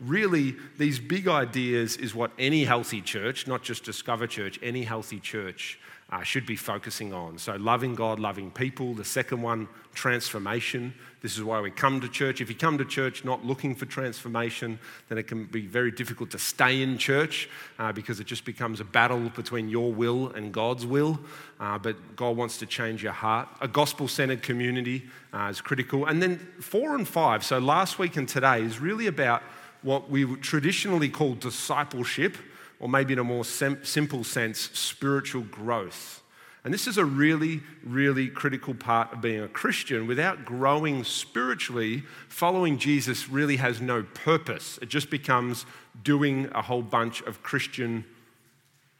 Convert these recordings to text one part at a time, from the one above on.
really, these big ideas is what any healthy church, not just Discover Church, any healthy church uh, should be focusing on. So, loving God, loving people. The second one, transformation. This is why we come to church. If you come to church not looking for transformation, then it can be very difficult to stay in church uh, because it just becomes a battle between your will and God's will. Uh, but God wants to change your heart. A gospel centered community uh, is critical. And then four and five, so last week and today, is really about what we traditionally call discipleship or maybe in a more sim- simple sense, spiritual growth. And this is a really, really critical part of being a Christian. Without growing spiritually, following Jesus really has no purpose. It just becomes doing a whole bunch of Christian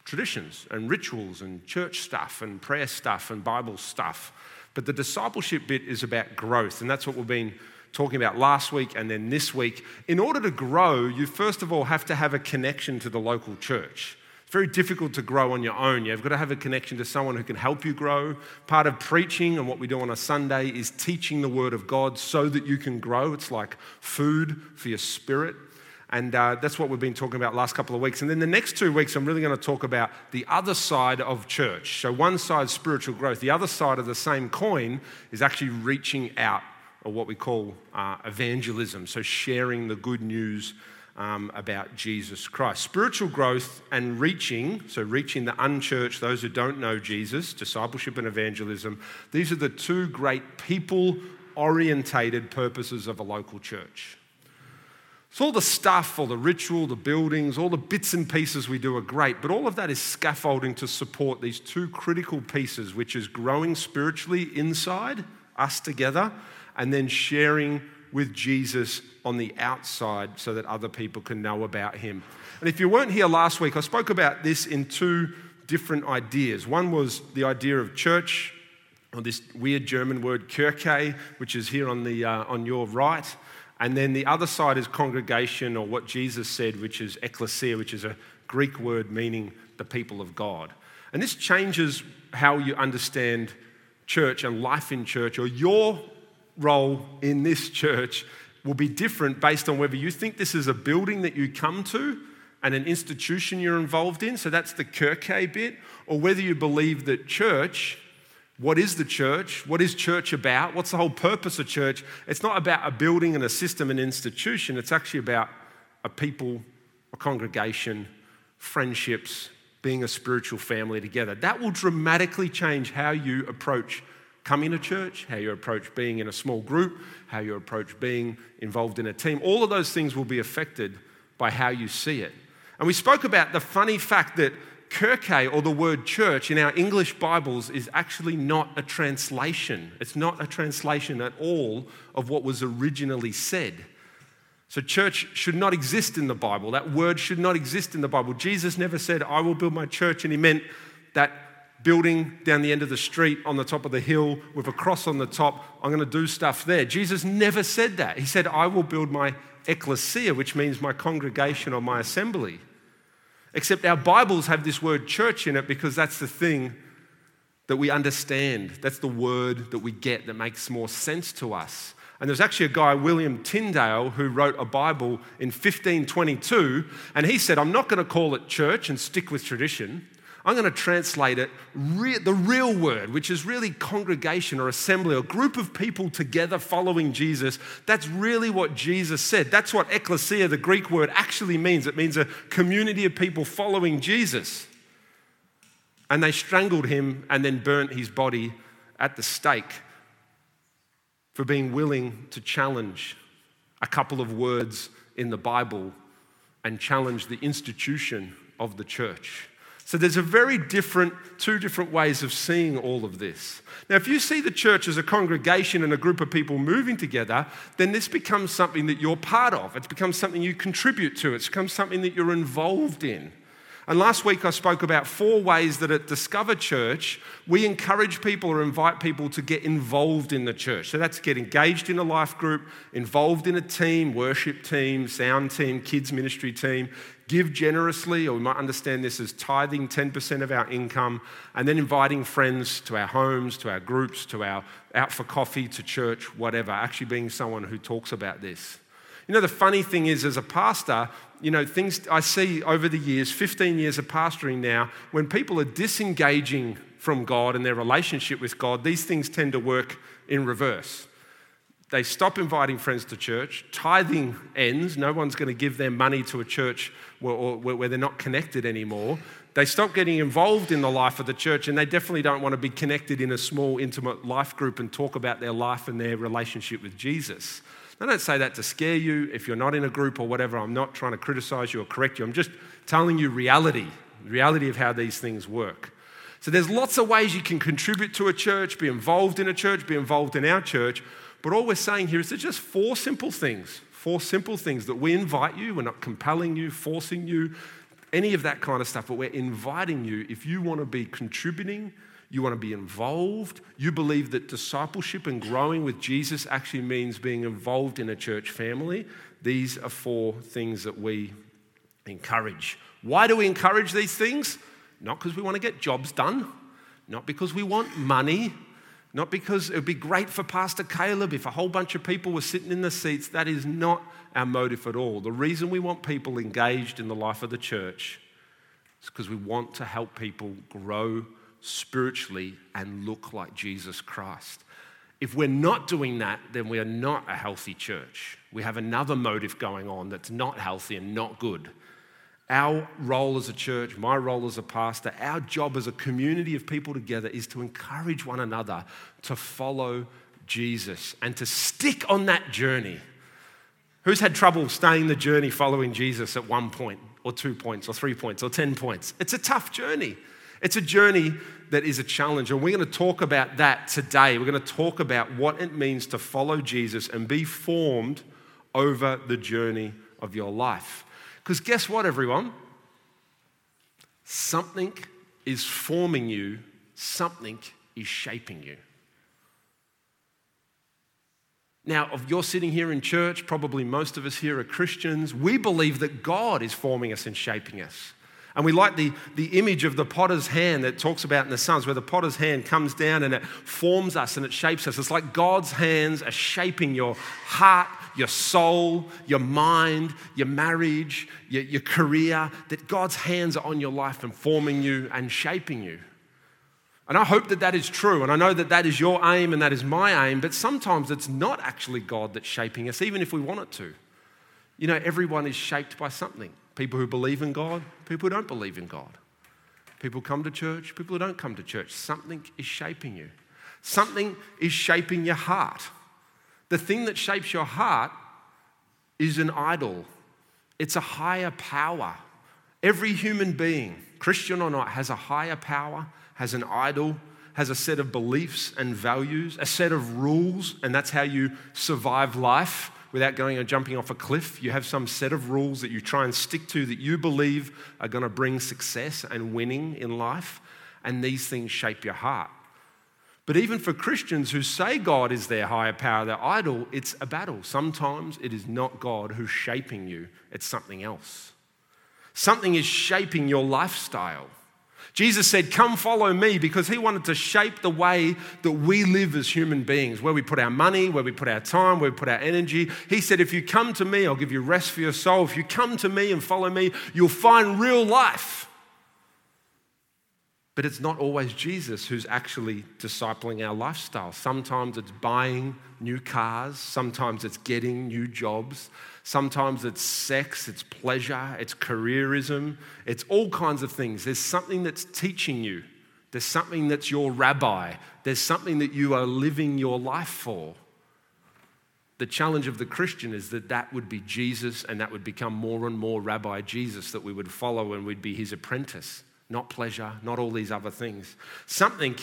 traditions and rituals and church stuff and prayer stuff and Bible stuff. But the discipleship bit is about growth, and that's what we've been talking about last week and then this week. In order to grow, you first of all have to have a connection to the local church. It's very difficult to grow on your own. You've got to have a connection to someone who can help you grow. Part of preaching and what we do on a Sunday is teaching the Word of God so that you can grow. It's like food for your spirit. And uh, that's what we've been talking about last couple of weeks. And then the next two weeks, I'm really going to talk about the other side of church. So, one side, spiritual growth. The other side of the same coin is actually reaching out or what we call uh, evangelism, so sharing the good news um, about Jesus Christ. Spiritual growth and reaching, so reaching the unchurched, those who don't know Jesus, discipleship and evangelism, these are the two great people orientated purposes of a local church. So, all the stuff, all the ritual, the buildings, all the bits and pieces we do are great, but all of that is scaffolding to support these two critical pieces, which is growing spiritually inside, us together, and then sharing with Jesus on the outside so that other people can know about him. And if you weren't here last week, I spoke about this in two different ideas. One was the idea of church, or this weird German word Kirche, which is here on, the, uh, on your right. And then the other side is congregation, or what Jesus said, which is ecclesia, which is a Greek word meaning the people of God. And this changes how you understand church and life in church, or your role in this church will be different based on whether you think this is a building that you come to and an institution you're involved in, so that's the Kirche bit, or whether you believe that church, what is the church? What is church about? What's the whole purpose of church? It's not about a building and a system and institution, it's actually about a people, a congregation, friendships, being a spiritual family together. That will dramatically change how you approach coming to church, how you approach being in a small group, how you approach being involved in a team. All of those things will be affected by how you see it. And we spoke about the funny fact that Kirche, or the word church, in our English Bibles is actually not a translation. It's not a translation at all of what was originally said. So, church should not exist in the Bible. That word should not exist in the Bible. Jesus never said, I will build my church, and he meant that building down the end of the street on the top of the hill with a cross on the top. I'm going to do stuff there. Jesus never said that. He said, I will build my ecclesia, which means my congregation or my assembly. Except our Bibles have this word church in it because that's the thing that we understand. That's the word that we get that makes more sense to us. And there's actually a guy, William Tyndale, who wrote a Bible in 1522, and he said, I'm not going to call it church and stick with tradition. I'm going to translate it re- the real word, which is really congregation or assembly, a group of people together following Jesus. That's really what Jesus said. That's what ecclesia, the Greek word, actually means. It means a community of people following Jesus. And they strangled him and then burnt his body at the stake for being willing to challenge a couple of words in the Bible and challenge the institution of the church. So there's a very different, two different ways of seeing all of this. Now, if you see the church as a congregation and a group of people moving together, then this becomes something that you're part of. It becomes something you contribute to. It becomes something that you're involved in. And last week I spoke about four ways that at Discover Church we encourage people or invite people to get involved in the church. So that's get engaged in a life group, involved in a team, worship team, sound team, kids ministry team, give generously, or we might understand this as tithing 10% of our income, and then inviting friends to our homes, to our groups, to our out for coffee, to church, whatever, actually being someone who talks about this. You know, the funny thing is, as a pastor, you know, things I see over the years, 15 years of pastoring now, when people are disengaging from God and their relationship with God, these things tend to work in reverse. They stop inviting friends to church, tithing ends, no one's going to give their money to a church where, where they're not connected anymore. They stop getting involved in the life of the church, and they definitely don't want to be connected in a small, intimate life group and talk about their life and their relationship with Jesus. I don't say that to scare you if you're not in a group or whatever. I'm not trying to criticize you or correct you. I'm just telling you reality, reality of how these things work. So there's lots of ways you can contribute to a church, be involved in a church, be involved in our church. But all we're saying here is there's just four simple things, four simple things that we invite you. We're not compelling you, forcing you, any of that kind of stuff, but we're inviting you if you want to be contributing you want to be involved. You believe that discipleship and growing with Jesus actually means being involved in a church family. These are four things that we encourage. Why do we encourage these things? Not because we want to get jobs done, not because we want money, not because it would be great for Pastor Caleb if a whole bunch of people were sitting in the seats. That is not our motive at all. The reason we want people engaged in the life of the church is because we want to help people grow spiritually and look like Jesus Christ. If we're not doing that, then we are not a healthy church. We have another motive going on that's not healthy and not good. Our role as a church, my role as a pastor, our job as a community of people together is to encourage one another to follow Jesus and to stick on that journey. Who's had trouble staying the journey following Jesus at one point, or two points, or three points, or 10 points? It's a tough journey. It's a journey that is a challenge, and we're going to talk about that today. We're going to talk about what it means to follow Jesus and be formed over the journey of your life. Because guess what, everyone? Something is forming you, something is shaping you. Now, if you're sitting here in church, probably most of us here are Christians. We believe that God is forming us and shaping us. And we like the, the image of the potter's hand that talks about in the Psalms, where the potter's hand comes down and it forms us and it shapes us. It's like God's hands are shaping your heart, your soul, your mind, your marriage, your, your career, that God's hands are on your life and forming you and shaping you. And I hope that that is true. And I know that that is your aim and that is my aim, but sometimes it's not actually God that's shaping us, even if we want it to. You know, everyone is shaped by something people who believe in God, people who don't believe in God. People come to church, people who don't come to church. Something is shaping you, something is shaping your heart. The thing that shapes your heart is an idol, it's a higher power. Every human being, Christian or not, has a higher power, has an idol, has a set of beliefs and values, a set of rules, and that's how you survive life without going and jumping off a cliff. You have some set of rules that you try and stick to that you believe are going to bring success and winning in life, and these things shape your heart. But even for Christians who say God is their higher power, their idol, it's a battle. Sometimes it is not God who's shaping you, it's something else. Something is shaping your lifestyle. Jesus said, Come follow me, because he wanted to shape the way that we live as human beings, where we put our money, where we put our time, where we put our energy. He said, If you come to me, I'll give you rest for your soul. If you come to me and follow me, you'll find real life. But it's not always Jesus who's actually discipling our lifestyle. Sometimes it's buying new cars, sometimes it's getting new jobs, sometimes it's sex, it's pleasure, it's careerism, it's all kinds of things. There's something that's teaching you, there's something that's your rabbi, there's something that you are living your life for. The challenge of the Christian is that that would be Jesus and that would become more and more Rabbi Jesus that we would follow and we'd be his apprentice not pleasure, not all these other things. Something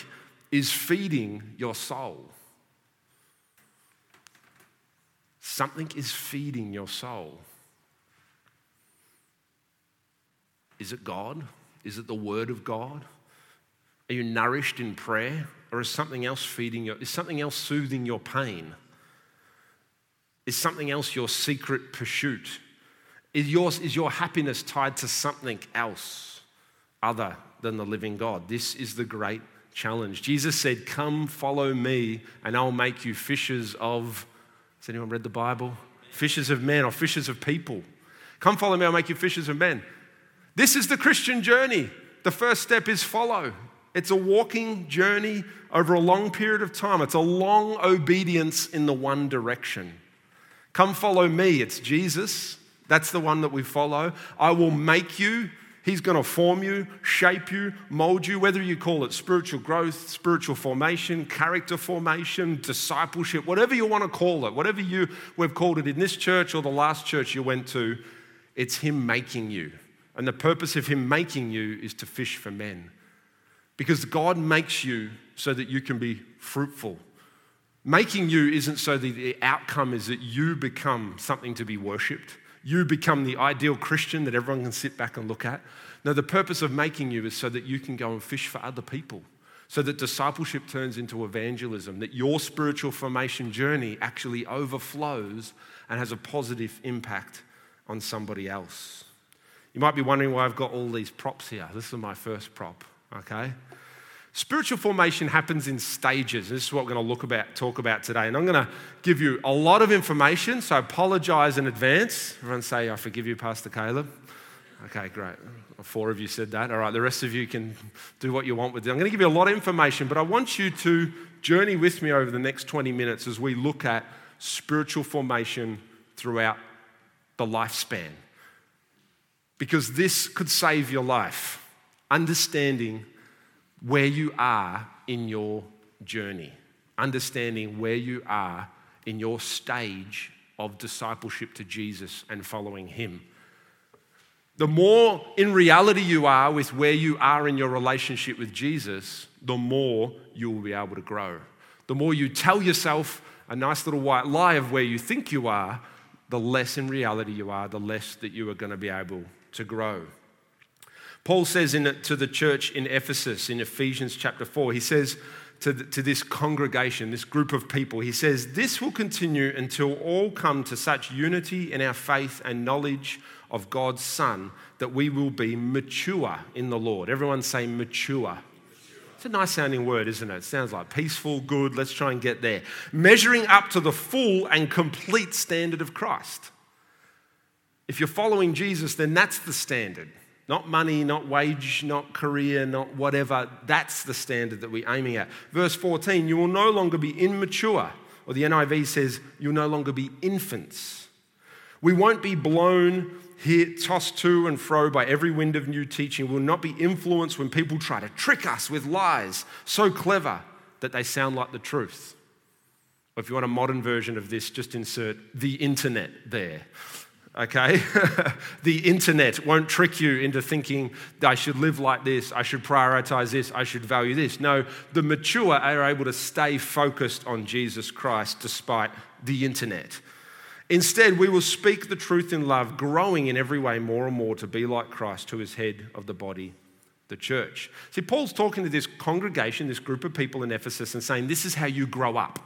is feeding your soul. Something is feeding your soul. Is it God? Is it the Word of God? Are you nourished in prayer? Or is something else feeding your, is something else soothing your pain? Is something else your secret pursuit? Is, yours, is your happiness tied to something else? other than the living God. This is the great challenge. Jesus said, Come follow me, and I'll make you fishers of. Has anyone read the Bible? Fishers of men or fishers of people. Come follow me, I'll make you fishers of men. This is the Christian journey. The first step is follow. It's a walking journey over a long period of time. It's a long obedience in the one direction. Come follow me. It's Jesus. That's the one that we follow. I will make you. He's going to form you, shape you, mold you, whether you call it spiritual growth, spiritual formation, character formation, discipleship, whatever you want to call it, whatever you we've called it in this church or the last church you went to, it's him making you. And the purpose of him making you is to fish for men. Because God makes you so that you can be fruitful. Making you isn't so that the outcome is that you become something to be worshipped. You become the ideal Christian that everyone can sit back and look at. No, the purpose of making you is so that you can go and fish for other people, so that discipleship turns into evangelism, that your spiritual formation journey actually overflows and has a positive impact on somebody else. You might be wondering why I've got all these props here. This is my first prop, okay? Spiritual formation happens in stages. This is what we're going to look about, talk about today. And I'm going to give you a lot of information, so apologize in advance. Everyone say, I forgive you, Pastor Caleb. Okay, great. Four of you said that. All right, the rest of you can do what you want with it. I'm going to give you a lot of information, but I want you to journey with me over the next 20 minutes as we look at spiritual formation throughout the lifespan. Because this could save your life. Understanding where you are in your journey, understanding where you are in your stage of discipleship to Jesus and following Him. The more in reality you are with where you are in your relationship with Jesus, the more you will be able to grow. The more you tell yourself a nice little white lie of where you think you are, the less in reality you are, the less that you are going to be able to grow. Paul says in, to the church in Ephesus in Ephesians chapter 4, he says to, the, to this congregation, this group of people, he says, This will continue until all come to such unity in our faith and knowledge of God's Son that we will be mature in the Lord. Everyone say mature. It's a nice sounding word, isn't it? It sounds like peaceful, good. Let's try and get there. Measuring up to the full and complete standard of Christ. If you're following Jesus, then that's the standard. Not money, not wage, not career, not whatever. That's the standard that we're aiming at. Verse 14, you will no longer be immature. Or the NIV says, you'll no longer be infants. We won't be blown here, tossed to and fro by every wind of new teaching. We will not be influenced when people try to trick us with lies so clever that they sound like the truth. Or if you want a modern version of this, just insert the internet there okay? the internet won't trick you into thinking I should live like this, I should prioritize this, I should value this. No, the mature are able to stay focused on Jesus Christ despite the internet. Instead, we will speak the truth in love, growing in every way more and more to be like Christ, who is head of the body, the church. See, Paul's talking to this congregation, this group of people in Ephesus, and saying, This is how you grow up.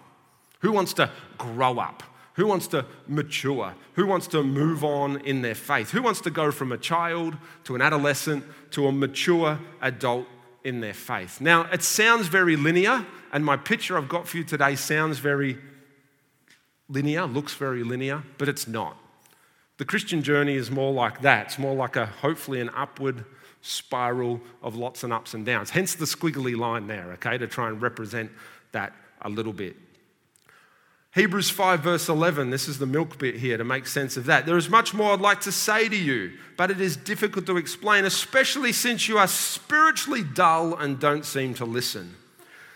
Who wants to grow up? Who wants to mature? Who wants to move on in their faith? Who wants to go from a child to an adolescent to a mature adult in their faith? Now, it sounds very linear, and my picture I've got for you today sounds very linear, looks very linear, but it's not. The Christian journey is more like that. It's more like a hopefully an upward spiral of lots and ups and downs. Hence the squiggly line there, okay, to try and represent that a little bit. Hebrews 5, verse 11, this is the milk bit here to make sense of that. There is much more I'd like to say to you, but it is difficult to explain, especially since you are spiritually dull and don't seem to listen.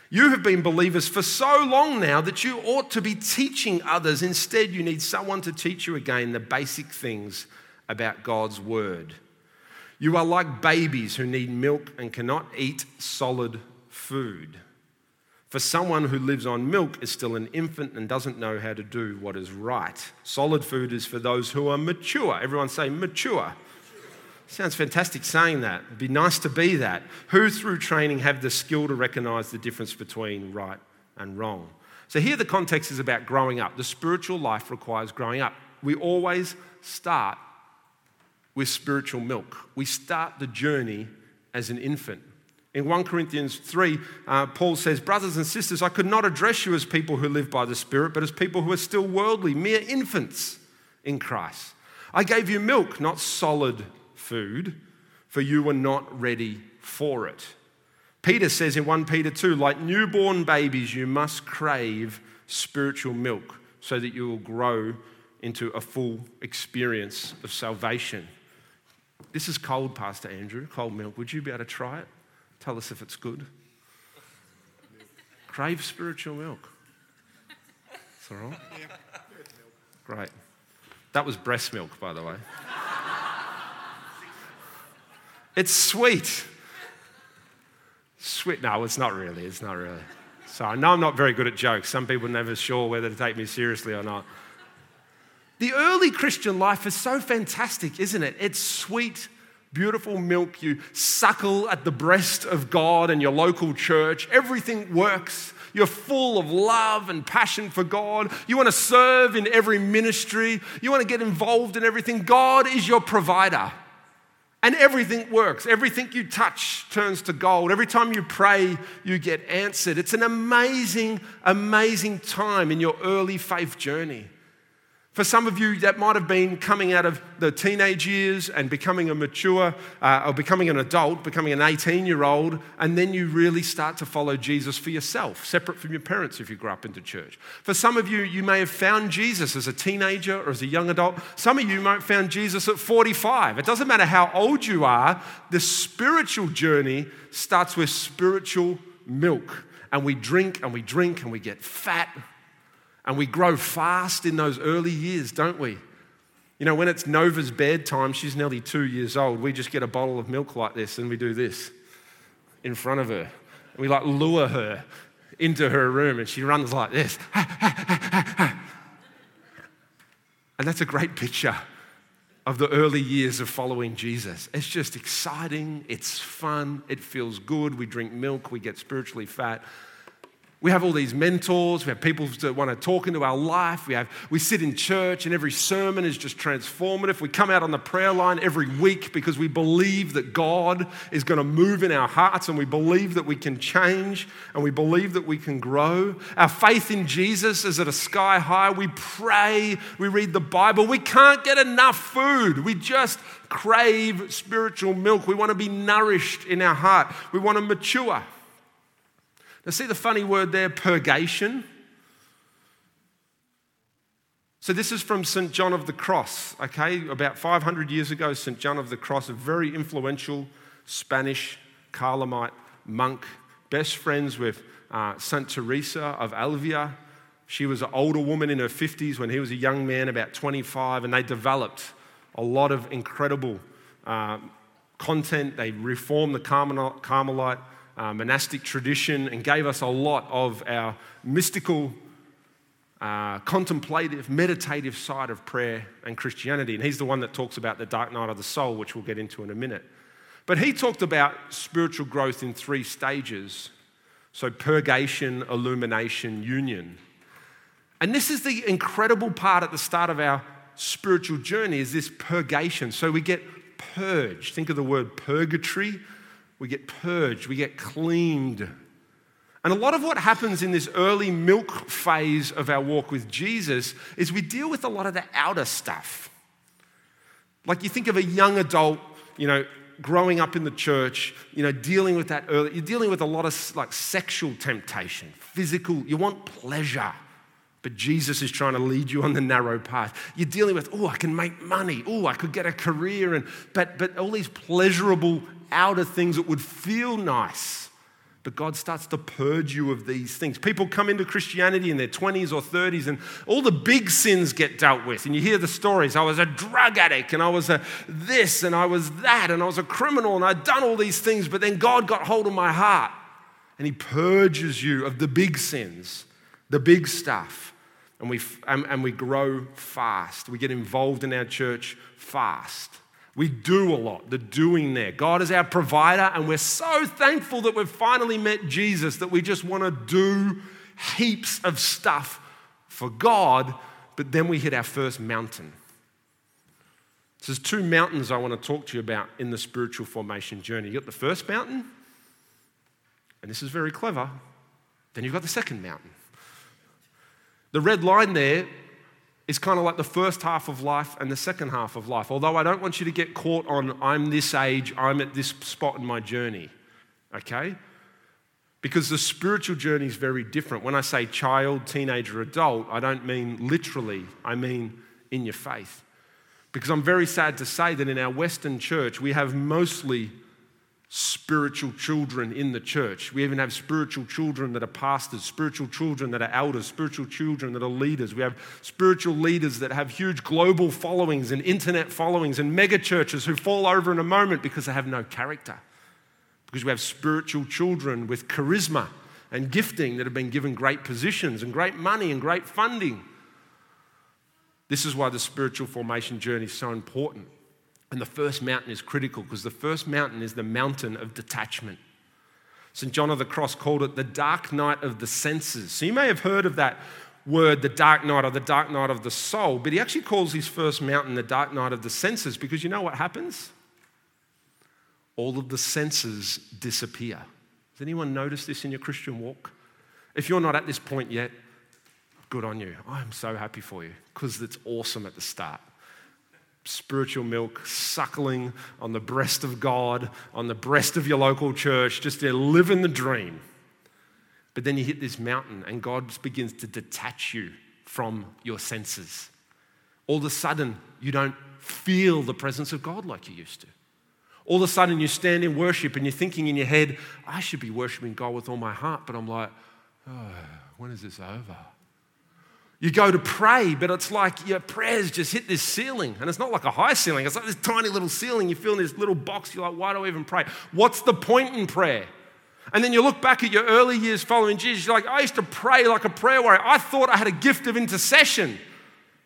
You have been believers for so long now that you ought to be teaching others. Instead, you need someone to teach you again the basic things about God's word. You are like babies who need milk and cannot eat solid food. For someone who lives on milk is still an infant and doesn't know how to do what is right. Solid food is for those who are mature. Everyone say mature. Sounds fantastic saying that. It'd be nice to be that. Who, through training, have the skill to recognize the difference between right and wrong. So, here the context is about growing up. The spiritual life requires growing up. We always start with spiritual milk, we start the journey as an infant. In 1 Corinthians 3, uh, Paul says, Brothers and sisters, I could not address you as people who live by the Spirit, but as people who are still worldly, mere infants. in Christ. I gave you milk, not solid food, for you were not ready for it. Peter says in 1 Peter 2 like newborn babies, you must crave spiritual milk so that you will grow into a full experience of salvation. This is cold, Pastor Andrew, cold milk. Would you be able to try it? Tell us if it's good. Crave spiritual milk. Is It's all right? Great. That was breast milk, by the way. it's sweet. Sweet. No, it's not really. It's not really. So I know I'm not very good at jokes. Some people are never sure whether to take me seriously or not. The early Christian life is so fantastic, isn't it? It's sweet, beautiful milk. You suckle at the breast of God and your local church. Everything works. You're full of love and passion for God. You want to serve in every ministry. You want to get involved in everything. God is your provider. And everything works. Everything you touch turns to gold. Every time you pray, you get answered. It's an amazing, amazing time in your early faith journey. For some of you, that might have been coming out of the teenage years and becoming a mature uh, or becoming an adult, becoming an 18 year old, and then you really start to follow Jesus for yourself, separate from your parents if you grew up into church. For some of you, you may have found Jesus as a teenager or as a young adult. Some of you might have found Jesus at 45. It doesn't matter how old you are, the spiritual journey starts with spiritual milk. And we drink and we drink and we get fat and we grow fast in those early years, don't we? You know, when it's Nova's bedtime, she's nearly two years old, we just get a bottle of milk like this and we do this in front of her. And we like lure her into her room and she runs like this. and that's a great picture of the early years of following Jesus. It's just exciting, it's fun, it feels good. We drink milk, we get spiritually fat. We have all these mentors. We have people that want to talk into our life. We, have, we sit in church, and every sermon is just transformative. We come out on the prayer line every week because we believe that God is going to move in our hearts, and we believe that we can change, and we believe that we can grow. Our faith in Jesus is at a sky high. We pray, we read the Bible. We can't get enough food. We just crave spiritual milk. We want to be nourished in our heart, we want to mature. Now, see the funny word there, purgation? So, this is from St. John of the Cross, okay? About 500 years ago, St. John of the Cross, a very influential Spanish Carmelite monk, best friends with uh, St. Teresa of Avila. She was an older woman in her 50s when he was a young man, about 25, and they developed a lot of incredible uh, content. They reformed the Carmelite uh, monastic tradition and gave us a lot of our mystical, uh, contemplative, meditative side of prayer and Christianity. And he's the one that talks about the dark night of the soul, which we'll get into in a minute. But he talked about spiritual growth in three stages so, purgation, illumination, union. And this is the incredible part at the start of our spiritual journey is this purgation. So we get purged. Think of the word purgatory we get purged, we get cleaned. And a lot of what happens in this early milk phase of our walk with Jesus is we deal with a lot of the outer stuff. Like you think of a young adult, you know, growing up in the church, you know, dealing with that early, you're dealing with a lot of like sexual temptation, physical, you want pleasure. But Jesus is trying to lead you on the narrow path. You're dealing with, oh, I can make money. Oh, I could get a career. And, but, but all these pleasurable outer things that would feel nice. But God starts to purge you of these things. People come into Christianity in their 20s or 30s, and all the big sins get dealt with. And you hear the stories I was a drug addict, and I was a this, and I was that, and I was a criminal, and I'd done all these things. But then God got hold of my heart, and He purges you of the big sins, the big stuff and we, and, and we grow fast. We get involved in our church fast. We do a lot, the doing there. God is our provider, and we're so thankful that we've finally met Jesus that we just want to do heaps of stuff for God, but then we hit our first mountain. So there's two mountains I want to talk to you about in the spiritual formation journey. You've got the first mountain, and this is very clever. Then you've got the second mountain. The red line there is kind of like the first half of life and the second half of life. Although I don't want you to get caught on, I'm this age, I'm at this spot in my journey, okay? Because the spiritual journey is very different. When I say child, teenager, adult, I don't mean literally, I mean in your faith. Because I'm very sad to say that in our Western church, we have mostly spiritual children in the church. We even have spiritual children that are pastors, spiritual children that are elders, spiritual children that are leaders. We have spiritual leaders that have huge global followings and internet followings and mega churches who fall over in a moment because they have no character. Because we have spiritual children with charisma and gifting that have been given great positions and great money and great funding. This is why the spiritual formation journey is so important. And the first mountain is critical because the first mountain is the mountain of detachment. St. John of the Cross called it the dark night of the senses. So you may have heard of that word, the dark night or the dark night of the soul, but he actually calls his first mountain the dark night of the senses because you know what happens? All of the senses disappear. Has anyone noticed this in your Christian walk? If you're not at this point yet, good on you. I'm so happy for you because it's awesome at the start spiritual milk, suckling on the breast of God, on the breast of your local church, just there living the dream. But then you hit this mountain and God begins to detach you from your senses. All of a sudden, you don't feel the presence of God like you used to. All of a sudden, you stand in worship and you're thinking in your head, I should be worshiping God with all my heart, but I'm like, oh, when is this over? You go to pray, but it's like your prayers just hit this ceiling. And it's not like a high ceiling, it's like this tiny little ceiling. You feel in this little box, you're like, why do I even pray? What's the point in prayer? And then you look back at your early years following Jesus, you're like, I used to pray like a prayer warrior. I thought I had a gift of intercession.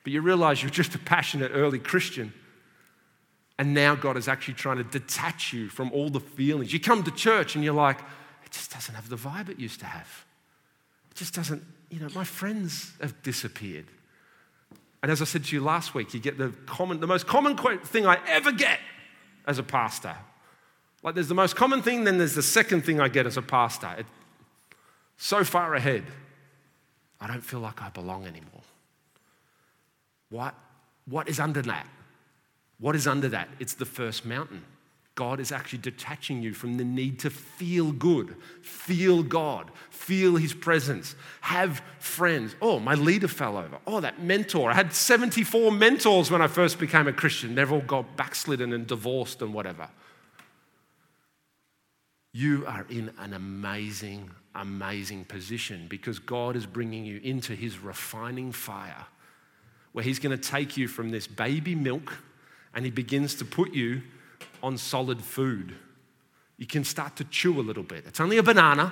But you realize you're just a passionate early Christian. And now God is actually trying to detach you from all the feelings. You come to church and you're like, it just doesn't have the vibe it used to have. It just doesn't you know, my friends have disappeared. And as I said to you last week, you get the common, the most common thing I ever get as a pastor. Like there's the most common thing, then there's the second thing I get as a pastor. It, so far ahead, I don't feel like I belong anymore. What, what is under that? What is under that? It's the first mountain. God is actually detaching you from the need to feel good, feel God, feel His presence, have friends. Oh, my leader fell over. Oh, that mentor. I had 74 mentors when I first became a Christian. They've all got backslidden and divorced and whatever. You are in an amazing, amazing position because God is bringing you into His refining fire where He's going to take you from this baby milk and He begins to put you on solid food. You can start to chew a little bit. It's only a banana.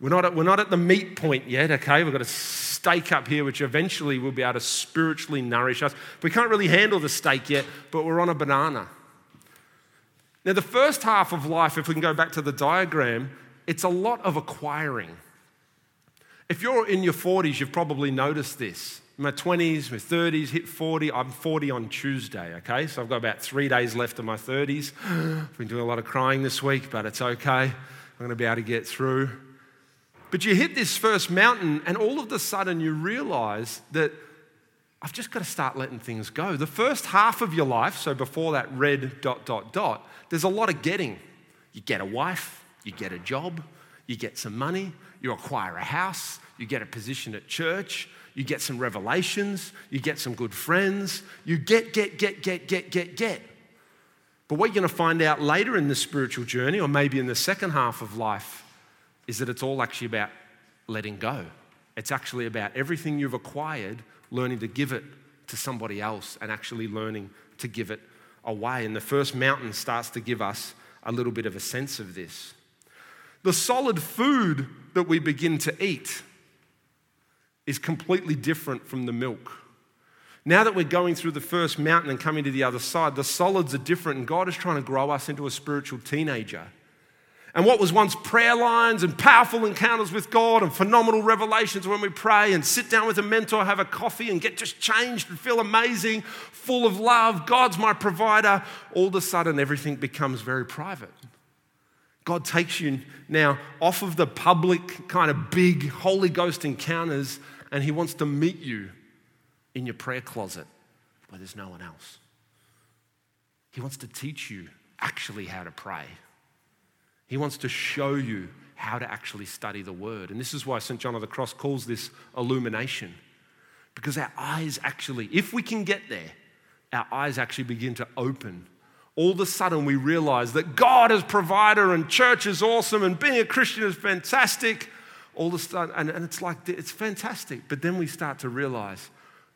We're not, at, we're not at the meat point yet, okay? We've got a steak up here, which eventually will be able to spiritually nourish us. We can't really handle the steak yet, but we're on a banana. Now, the first half of life, if we can go back to the diagram, it's a lot of acquiring. If you're in your 40s, you've probably noticed this my 20s, my 30s, hit 40. I'm 40 on Tuesday, okay? So I've got about three days left of my 30s. I've been doing a lot of crying this week, but it's okay. I'm going to be able to get through. But you hit this first mountain, and all of a sudden you realize that I've just got to start letting things go. The first half of your life, so before that red dot, dot, dot, there's a lot of getting. You get a wife, you get a job, you get some money, you acquire a house, you get a position at church, you get some revelations, you get some good friends, you get, get, get, get, get, get, get. But what you're going to find out later in the spiritual journey, or maybe in the second half of life, is that it's all actually about letting go. It's actually about everything you've acquired, learning to give it to somebody else and actually learning to give it away. And the first mountain starts to give us a little bit of a sense of this. The solid food that we begin to eat is completely different from the milk. Now that we're going through the first mountain and coming to the other side, the solids are different, and God is trying to grow us into a spiritual teenager. And what was once prayer lines and powerful encounters with God and phenomenal revelations when we pray and sit down with a mentor, have a coffee, and get just changed and feel amazing, full of love, God's my provider, all of a sudden everything becomes very private. God takes you now off of the public, kind of big Holy Ghost encounters, and He wants to meet you in your prayer closet where there's no one else. He wants to teach you actually how to pray. He wants to show you how to actually study the word. And this is why St. John of the Cross calls this illumination. Because our eyes actually, if we can get there, our eyes actually begin to open. All of a sudden, we realize that God is provider and church is awesome and being a Christian is fantastic. All of a sudden, and, and it's like, it's fantastic. But then we start to realize,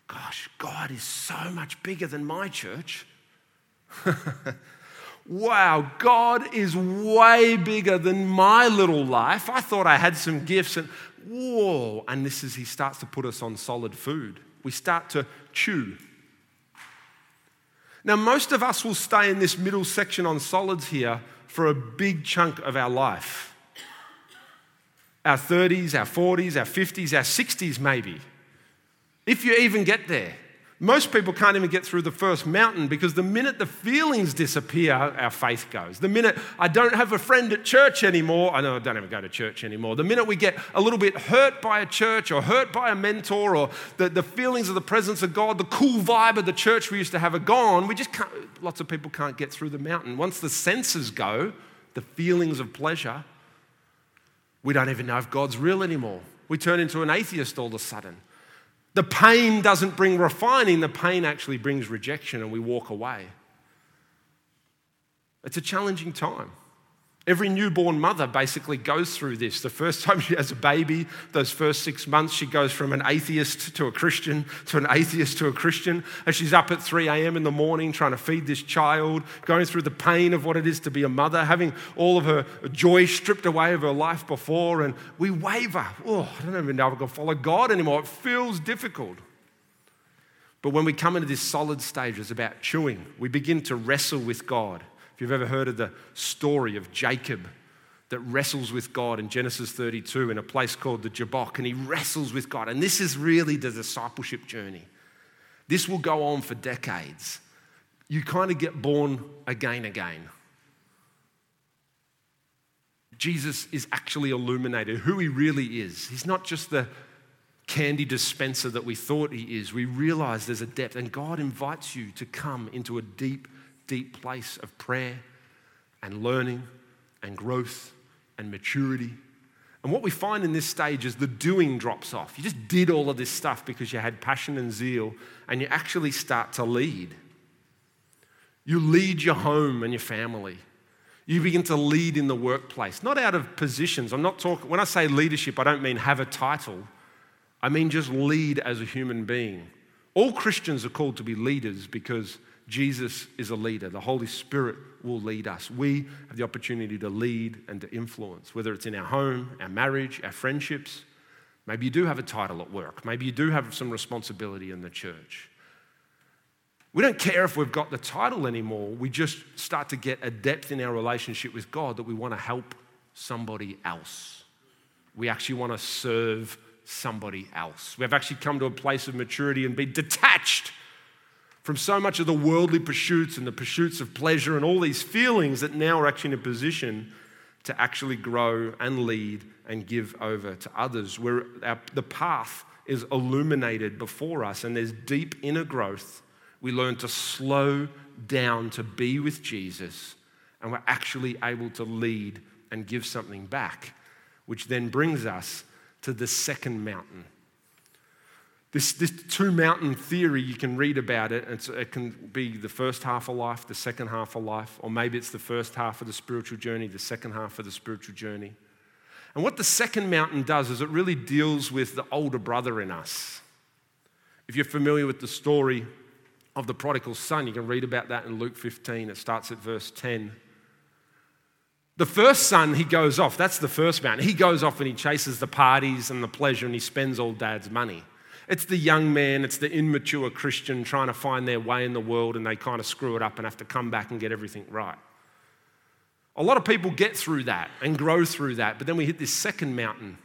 gosh, God is so much bigger than my church. wow, God is way bigger than my little life. I thought I had some gifts, and whoa. And this is, He starts to put us on solid food. We start to chew. Now, most of us will stay in this middle section on solids here for a big chunk of our life our 30s, our 40s, our 50s, our 60s, maybe. If you even get there. Most people can't even get through the first mountain because the minute the feelings disappear, our faith goes. The minute I don't have a friend at church anymore, I know I don't even go to church anymore. The minute we get a little bit hurt by a church or hurt by a mentor or the, the feelings of the presence of God, the cool vibe of the church we used to have are gone, we just can't, lots of people can't get through the mountain. Once the senses go, the feelings of pleasure, we don't even know if God's real anymore. We turn into an atheist all of a sudden. The pain doesn't bring refining, the pain actually brings rejection, and we walk away. It's a challenging time. Every newborn mother basically goes through this. The first time she has a baby, those first six months, she goes from an atheist to a Christian, to an atheist to a Christian. And she's up at 3 a.m. in the morning trying to feed this child, going through the pain of what it is to be a mother, having all of her joy stripped away of her life before. And we waver. Oh, I don't even know if I can follow God anymore. It feels difficult. But when we come into this solid stage, it's about chewing. We begin to wrestle with God. If you've ever heard of the story of Jacob that wrestles with God in Genesis 32 in a place called the Jabbok, and he wrestles with God. And this is really the discipleship journey. This will go on for decades. You kind of get born again, again. Jesus is actually illuminated who he really is. He's not just the candy dispenser that we thought he is. We realize there's a depth, and God invites you to come into a deep deep place of prayer and learning and growth and maturity. And what we find in this stage is the doing drops off. You just did all of this stuff because you had passion and zeal, and you actually start to lead. You lead your home and your family. You begin to lead in the workplace, not out of positions. I'm not talking, when I say leadership, I don't mean have a title. I mean just lead as a human being. All Christians are called to be leaders because Jesus is a leader. The Holy Spirit will lead us. We have the opportunity to lead and to influence, whether it's in our home, our marriage, our friendships. Maybe you do have a title at work. Maybe you do have some responsibility in the church. We don't care if we've got the title anymore. We just start to get a depth in our relationship with God that we want to help somebody else. We actually want to serve somebody else. We've actually come to a place of maturity and be detached from so much of the worldly pursuits and the pursuits of pleasure and all these feelings that now we're actually in a position to actually grow and lead and give over to others, where the path is illuminated before us and there's deep inner growth. We learn to slow down to be with Jesus, and we're actually able to lead and give something back, which then brings us to the second mountain this, this two mountain theory, you can read about it. It can be the first half of life, the second half of life, or maybe it's the first half of the spiritual journey, the second half of the spiritual journey. And what the second mountain does is it really deals with the older brother in us. If you're familiar with the story of the prodigal son, you can read about that in Luke 15. It starts at verse 10. The first son, he goes off. That's the first mountain. He goes off and he chases the parties and the pleasure and he spends all dad's money. It's the young man, it's the immature Christian trying to find their way in the world and they kind of screw it up and have to come back and get everything right. A lot of people get through that and grow through that, but then we hit this second mountain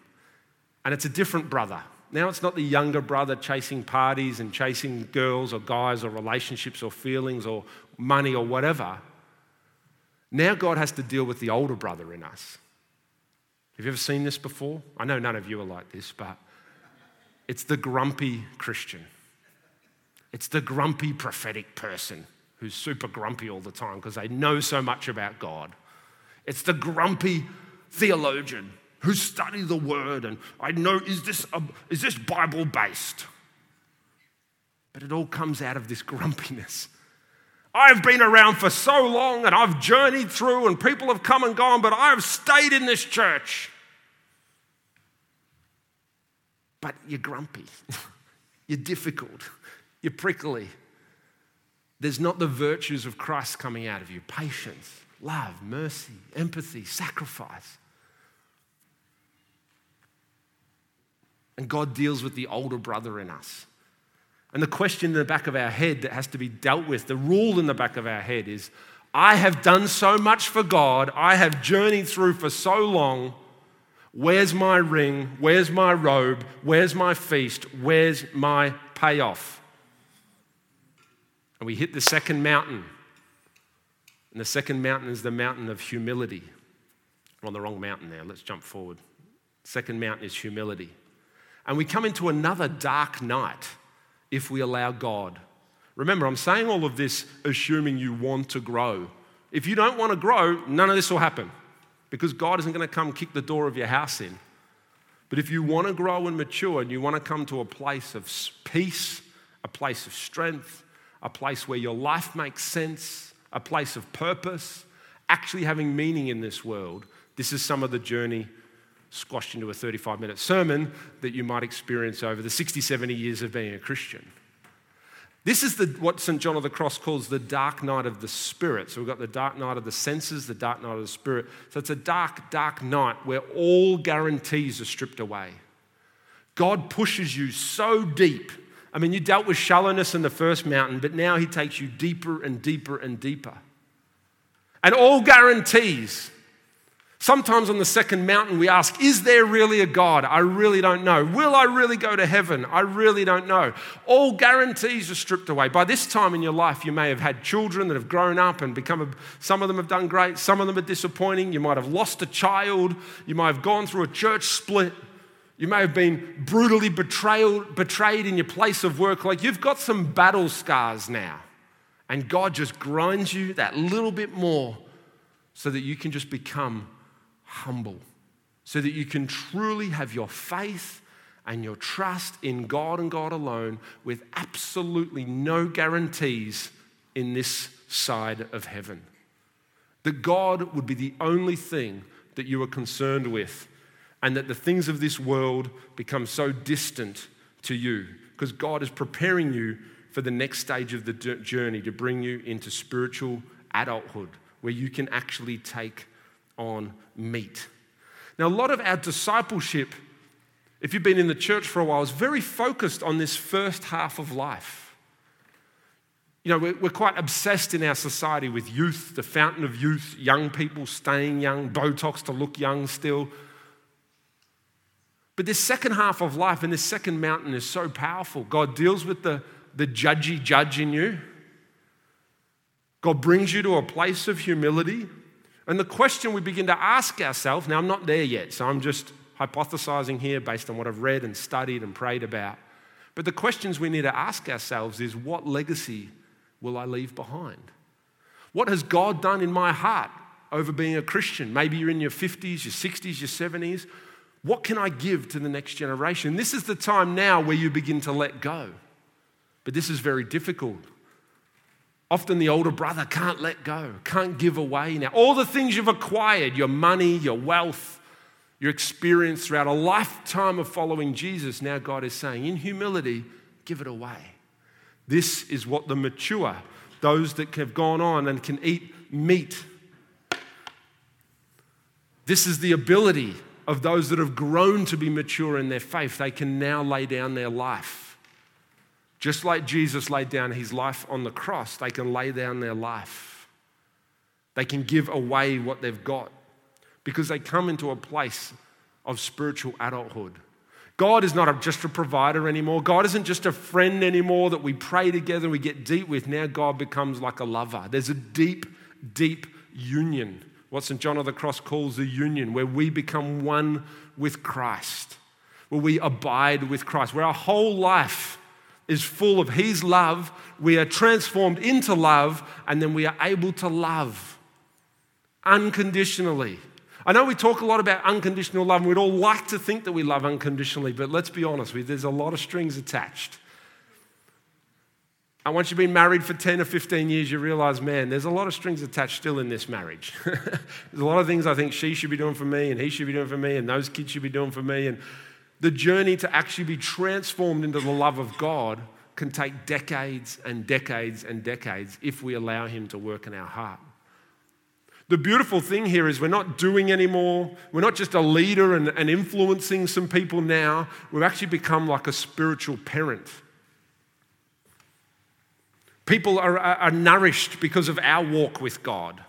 and it's a different brother. Now it's not the younger brother chasing parties and chasing girls or guys or relationships or feelings or money or whatever. Now God has to deal with the older brother in us. Have you ever seen this before? I know none of you are like this, but it's the grumpy Christian. It's the grumpy prophetic person who's super grumpy all the time because they know so much about God. It's the grumpy theologian who study the word and I know, is this, a, is this Bible based? But it all comes out of this grumpiness. I've been around for so long and I've journeyed through and people have come and gone, but I've stayed in this church. But you're grumpy, you're difficult, you're prickly. There's not the virtues of Christ coming out of you patience, love, mercy, empathy, sacrifice. And God deals with the older brother in us. And the question in the back of our head that has to be dealt with, the rule in the back of our head is I have done so much for God, I have journeyed through for so long. Where's my ring? Where's my robe? Where's my feast? Where's my payoff? And we hit the second mountain. And the second mountain is the mountain of humility. We're on the wrong mountain now. Let's jump forward. Second mountain is humility. And we come into another dark night if we allow God. Remember, I'm saying all of this assuming you want to grow. If you don't want to grow, none of this will happen because God isn't going to come kick the door of your house in. But if you want to grow and mature and you want to come to a place of peace, a place of strength, a place where your life makes sense, a place of purpose, actually having meaning in this world, this is some of the journey squashed into a 35 minute sermon that you might experience over the 60, 70 years of being a Christian. This is the, what St. John of the Cross calls the dark night of the spirit. So we've got the dark night of the senses, the dark night of the spirit. So it's a dark, dark night where all guarantees are stripped away. God pushes you so deep. I mean, you dealt with shallowness in the first mountain, but now He takes you deeper and deeper and deeper. And all guarantees Sometimes on the second mountain, we ask, Is there really a God? I really don't know. Will I really go to heaven? I really don't know. All guarantees are stripped away. By this time in your life, you may have had children that have grown up and become, a, some of them have done great, some of them are disappointing. You might have lost a child. You might have gone through a church split. You may have been brutally betrayed, betrayed in your place of work. Like you've got some battle scars now. And God just grinds you that little bit more so that you can just become humble so that you can truly have your faith and your trust in God and God alone with absolutely no guarantees in this side of heaven. That God would be the only thing that you are concerned with, and that the things of this world become so distant to you because God is preparing you for the next stage of the journey to bring you into spiritual adulthood where you can actually take on meat. Now, a lot of our discipleship, if you've been in the church for a while, is very focused on this first half of life. You know, we're, quite obsessed in our society with youth, the fountain of youth, young people staying young, Botox to look young still. But this second half of life and this second mountain is so powerful. God deals with the, the judgy judge in you. God brings you to a place of humility. And the question we begin to ask ourselves now, I'm not there yet, so I'm just hypothesizing here based on what I've read and studied and prayed about. But the questions we need to ask ourselves is what legacy will I leave behind? What has God done in my heart over being a Christian? Maybe you're in your 50s, your 60s, your 70s. What can I give to the next generation? This is the time now where you begin to let go. But this is very difficult Often the older brother can't let go, can't give away now. All the things you've acquired your money, your wealth, your experience throughout a lifetime of following Jesus now God is saying, in humility, give it away. This is what the mature, those that have gone on and can eat meat, this is the ability of those that have grown to be mature in their faith. They can now lay down their life just like Jesus laid down his life on the cross, they can lay down their life. They can give away what they've got because they come into a place of spiritual adulthood. God is not just a provider anymore. God isn't just a friend anymore that we pray together and we get deep with. Now God becomes like a lover. There's a deep, deep union. What St. John of the Cross calls a union, where we become one with Christ, where we abide with Christ, where our whole life is full of His love. We are transformed into love, and then we are able to love unconditionally. I know we talk a lot about unconditional love, and we'd all like to think that we love unconditionally, but let's be honest, there's a lot of strings attached. And once you've been married for 10 or 15 years, you realize, man, there's a lot of strings attached still in this marriage. there's a lot of things I think she should be doing for me, and he should be doing for me, and those kids should be doing for me. And the journey to actually be transformed into the love of God can take decades and decades and decades if we allow Him to work in our heart. The beautiful thing here is we're not doing anymore. We're not just a leader and, and influencing some people now. We've actually become like a spiritual parent. People are, are, are nourished because of our walk with God.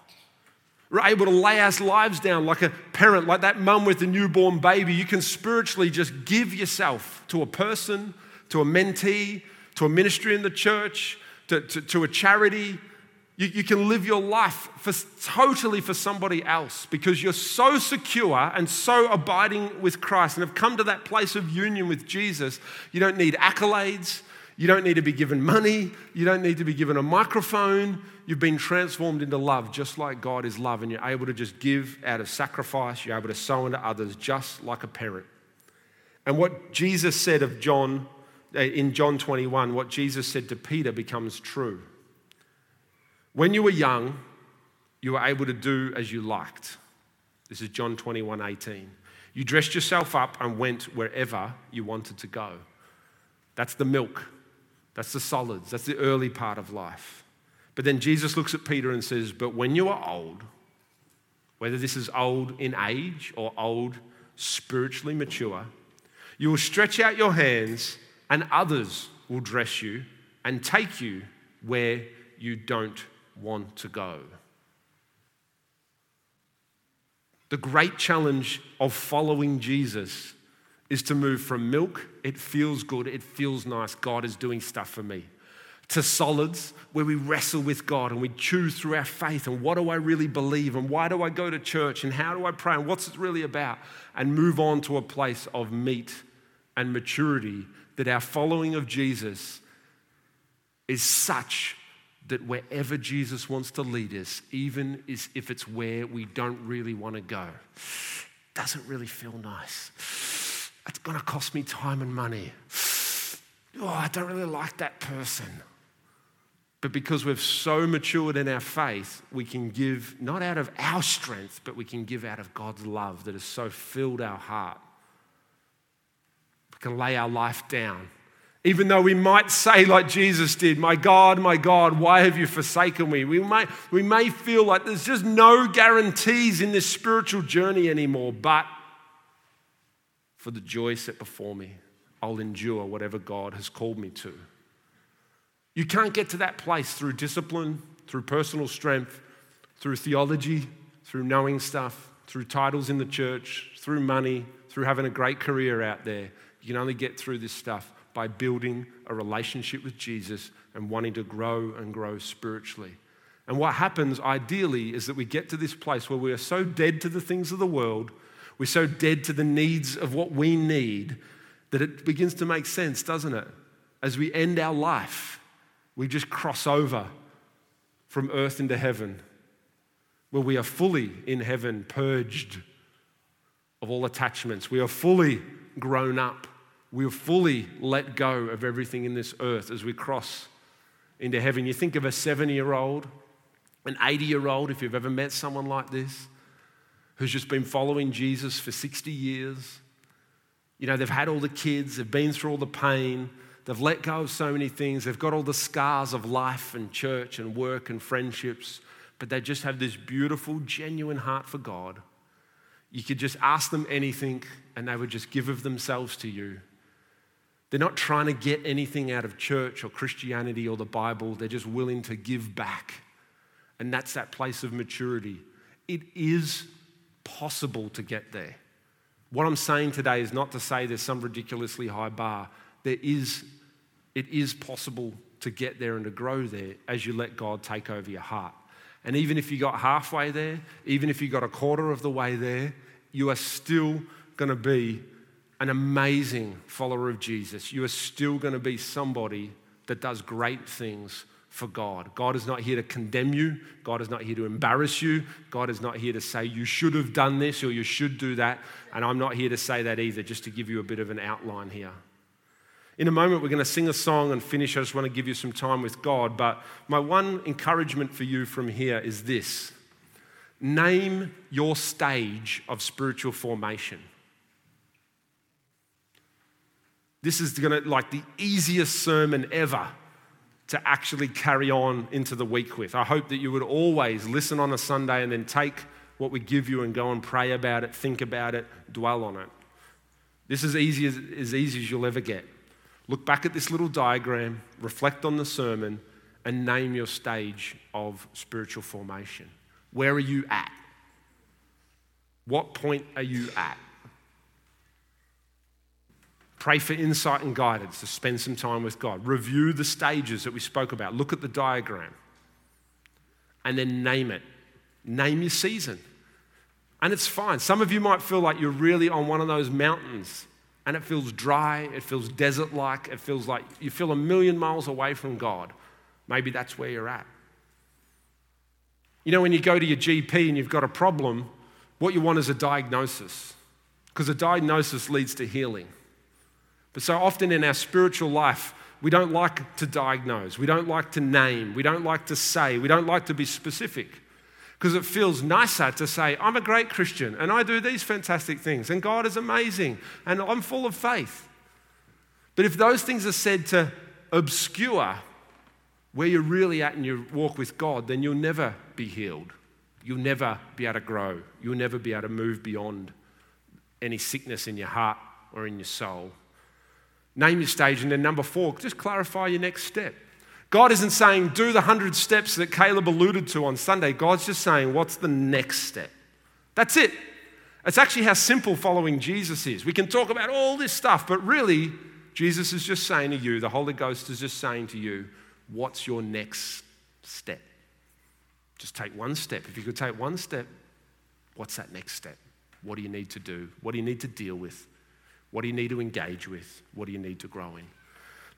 We're able to lay our lives down like a parent, like that mum with the newborn baby. You can spiritually just give yourself to a person, to a mentee, to a ministry in the church, to, to, to a charity, you, you can live your life for, totally for somebody else because you're so secure and so abiding with Christ and have come to that place of union with Jesus. You don't need accolades. You don't need to be given money. You don't need to be given a microphone. You've been transformed into love just like God is love, and you're able to just give out of sacrifice. You're able to sow into others just like a parent. And what Jesus said of John eh, in John 21, what Jesus said to Peter becomes true. When you were young, you were able to do as you liked. This is John 21 18. You dressed yourself up and went wherever you wanted to go. That's the milk, that's the solids, that's the early part of life. But then Jesus looks at Peter and says, But when you are old, whether this is old in age or old spiritually mature, you will stretch out your hands and others will dress you and take you where you don't want to go. The great challenge of following Jesus is to move from milk, it feels good, it feels nice, God is doing stuff for me, to solids, where we wrestle with God and we choose through our faith and what do I really believe and why do I go to church and how do I pray and what's it really about, and move on to a place of meat and maturity that our following of Jesus is such that wherever Jesus wants to lead us, even if it's where we don't really want to go, doesn't really feel nice. It's going to cost me time and money. Oh, I don't really like that person. But because we've so matured in our faith, we can give not out of our strength, but we can give out of God's love that has so filled our heart. We can lay our life down even though we might say, like Jesus did, My God, my God, why have you forsaken me? We may, we may feel like there's just no guarantees in this spiritual journey anymore, but for the joy set before me, I'll endure whatever God has called me to. You can't get to that place through discipline, through personal strength, through theology, through knowing stuff, through titles in the church, through money, through having a great career out there. You can only get through this stuff by building a relationship with Jesus and wanting to grow and grow spiritually. And what happens ideally is that we get to this place where we are so dead to the things of the world, we're so dead to the needs of what we need, that it begins to make sense, doesn't it? As we end our life, we just cross over from earth into heaven, where we are fully in heaven, purged of all attachments. We are fully grown up we'll fully let go of everything in this earth as we cross into heaven. You think of a 70 year old, an 80 year old, if you've ever met someone like this, who's just been following Jesus for 60 years. You know, they've had all the kids, they've been through all the pain, they've let go of so many things, they've got all the scars of life and church and work and friendships, but they just have this beautiful, genuine heart for God. You could just ask them anything and they would just give of themselves to you. They're not trying to get anything out of church or Christianity or the Bible. They're just willing to give back. And that's that place of maturity. It is possible to get there. What I'm saying today is not to say there's some ridiculously high bar. There is, it is possible to get there and to grow there as you let God take over your heart. And even if you got halfway there, even if you got a quarter of the way there, you are still going to be an amazing follower of Jesus, you are still going to be somebody that does great things for God. God is not here to condemn you. God is not here to embarrass you. God is not here to say you should have done this or you should do that. And I'm not here to say that either, just to give you a bit of an outline here. In a moment, we're going to sing a song and finish. I just want to give you some time with God. But my one encouragement for you from here is this name your stage of spiritual formation. This is going to like the easiest sermon ever to actually carry on into the week with. I hope that you would always listen on a Sunday and then take what we give you and go and pray about it, think about it, dwell on it. This is easy as, as easy as you'll ever get. Look back at this little diagram, reflect on the sermon, and name your stage of spiritual formation. Where are you at? What point are you at? Pray for insight and guidance to spend some time with God. Review the stages that we spoke about. Look at the diagram. And then name it. Name your season. And it's fine. Some of you might feel like you're really on one of those mountains and it feels dry, it feels desert like, it feels like you feel a million miles away from God. Maybe that's where you're at. You know, when you go to your GP and you've got a problem, what you want is a diagnosis because a diagnosis leads to healing. But so often in our spiritual life, we don't like to diagnose, we don't like to name, we don't like to say, we don't like to be specific. Because it feels nicer to say, I'm a great Christian and I do these fantastic things and God is amazing and I'm full of faith. But if those things are said to obscure where you're really at in your walk with God, then you'll never be healed. You'll never be able to grow. You'll never be able to move beyond any sickness in your heart or in your soul. Name your stage. And then number four, just clarify your next step. God isn't saying do the 100 steps that Caleb alluded to on Sunday. God's just saying, what's the next step? That's it. It's actually how simple following Jesus is. We can talk about all this stuff, but really, Jesus is just saying to you, the Holy Ghost is just saying to you, what's your next step? Just take one step. If you could take one step, what's that next step? What do you need to do? What do you need to deal with? What do you need to engage with? What do you need to grow in?